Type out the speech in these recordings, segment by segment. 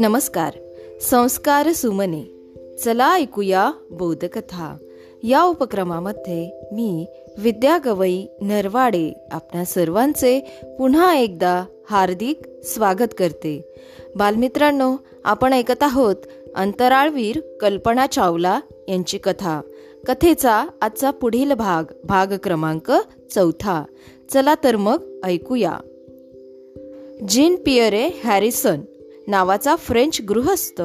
नमस्कार संस्कार सुमने. चला ऐकूया बोधकथा. या उपक्रमामध्ये मी विद्या गवई नरवाडे आपल्या सर्वांचे पुन्हा एकदा हार्दिक स्वागत करते. बालमित्रांनो आपण ऐकत आहोत अंतराळवीर कल्पना चावला यांची कथा. कथेचा आजचा पुढील भाग भाग क्रमांक चौथा. चला तर मग ऐकूया. जीन पियरे हॅरिसन नावाचा फ्रेंच गृहस्थ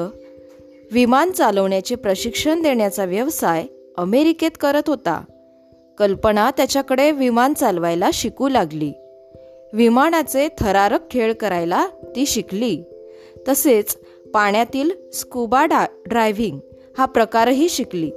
विमान चालवण्याचे प्रशिक्षण देण्याचा व्यवसाय अमेरिकेत करत होता. कल्पना त्याच्याकडे विमान चालवायला शिकू लागली. विमानाचे थरारक खेळ करायला ती शिकली. तसेच पाण्यातील स्कुबा डा ड्रायव्हिंग हा प्रकारही शिकली.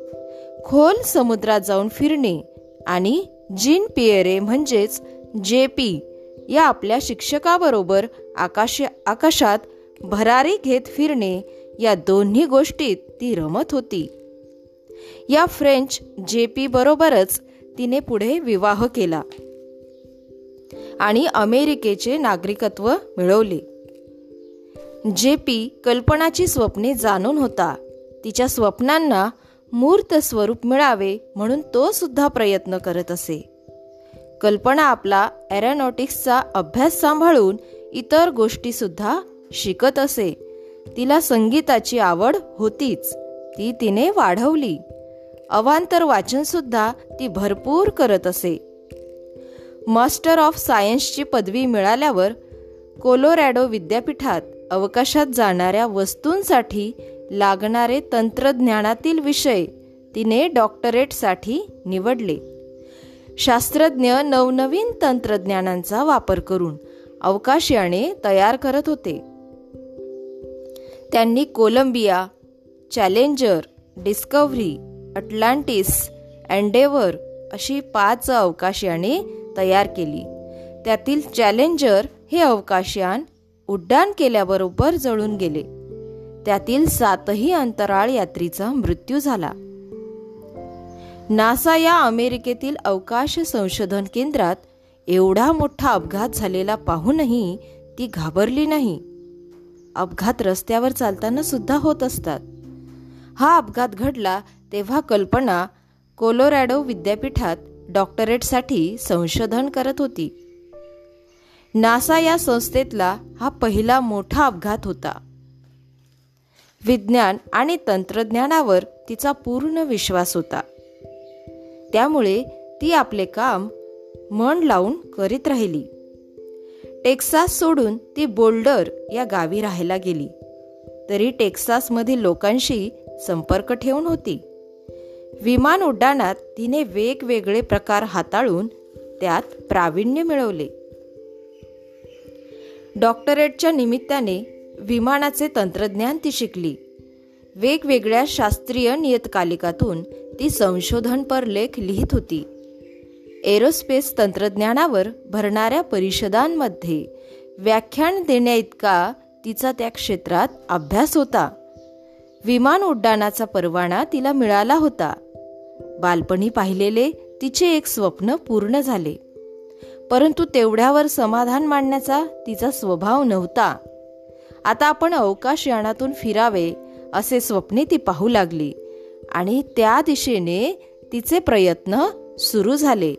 खोल समुद्रात जाऊन फिरणे आणि जीन पियरे म्हणजेच जे पी या आपल्या शिक्षकाबरोबर आकाश आकाशात भरारी घेत फिरणे या दोन्ही गोष्टीत ती रमत होती. या फ्रेंच जे पी बरोबरच तिने पुढे विवाह केला आणि अमेरिकेचे नागरिकत्व मिळवले. जे पी कल्पनाची स्वप्ने जाणून होता. तिच्या स्वप्नांना मूर्त स्वरूप मिळावे म्हणून तो सुद्धा प्रयत्न करत असे. कल्पना आपला एरोनॉटिक्सचा अभ्यास सांभाळून इतर गोष्टी सुद्धा शिकत असे. तिला संगीताची आवड होतीच. ती तिने वाढवली. अवांतर वाचन सुद्धा ती भरपूर करत असे. मास्टर ऑफ सायन्सची पदवी मिळाल्यावर कोलोरॅडो विद्यापीठात अवकाशात जाणाऱ्या वस्तूंसाठी लागणारे तंत्रज्ञानातील विषय तिने डॉक्टरेटसाठी निवडले. शास्त्रज्ञ नवनवीन तंत्रज्ञानांचा वापर करून अवकाशयाने तयार करत होते. त्यांनी Columbia Challenger Discovery Atlantis Endeavour अशी पाच अवकाशयाने तयार केली. त्यातील चॅलेंजर हे अवकाशयान उड्डाण केल्याबरोबर जळून गेले. त्यातील सातही अंतराळ यात्रीचा मृत्यू झाला. नासा या अमेरिकेतील अवकाश संशोधन केंद्रात एवढा मोठा अपघात झालेला पाहूनही ती घाबरली नाही. अपघात रस्त्यावर चालताना सुद्धा होत असतात. हा अपघात घडला तेव्हा कल्पना कोलोरॅडो विद्यापीठात डॉक्टरेटसाठी संशोधन करत होती. नासा या संस्थेतला हा पहिला मोठा अपघात होता. विज्ञान आणि तंत्रज्ञानावर तिचा पूर्ण विश्वास होता. त्यामुळे ती आपले काम मन लावून करीत राहिली. टेक्सास सोडून ती बोल्डर या गावी राहायला गेली. तरी टेक्सासमधील लोकांशी संपर्क ठेवून होती. विमान उड्डाणात तिने वेगवेगळे प्रकार हाताळून त्यात प्रावीण्य मिळवले. डॉक्टरेटच्या निमित्ताने विमानाचे तंत्रज्ञान ती शिकली. वेगवेगळ्या शास्त्रीय नियतकालिकातून ती संशोधनपर लेख लिहित होती. एरोस्पेस तंत्रज्ञानावर भरणाऱ्या परिषदांमध्ये व्याख्यान देण्याइतका तिचा त्या क्षेत्रात अभ्यास होता. विमान उड्डाणाचा परवाना तिला मिळाला होता. बालपणी पाहिलेले तिचे एक स्वप्न पूर्ण झाले. परंतु तेवढ्यावर समाधान मांडण्याचा तिचा स्वभाव नव्हता. आता आपण अवकाशयानातून फिरावे असे स्वप्ने ती पाहू लागली. आणि त्या दिशेने तिचे प्रयत्न सुरू झाले.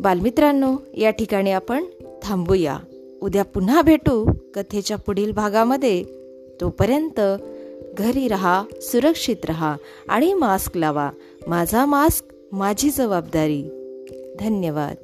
बालमित्रांनो या ठिकाणी आपण थांबूया. उद्या पुन्हा भेटू कथेच्या पुढील भागामध्ये. तोपर्यंत घरी रहा सुरक्षित रहा आणि मास्क लावा. माझा मास्क माझी जबाबदारी. धन्यवाद.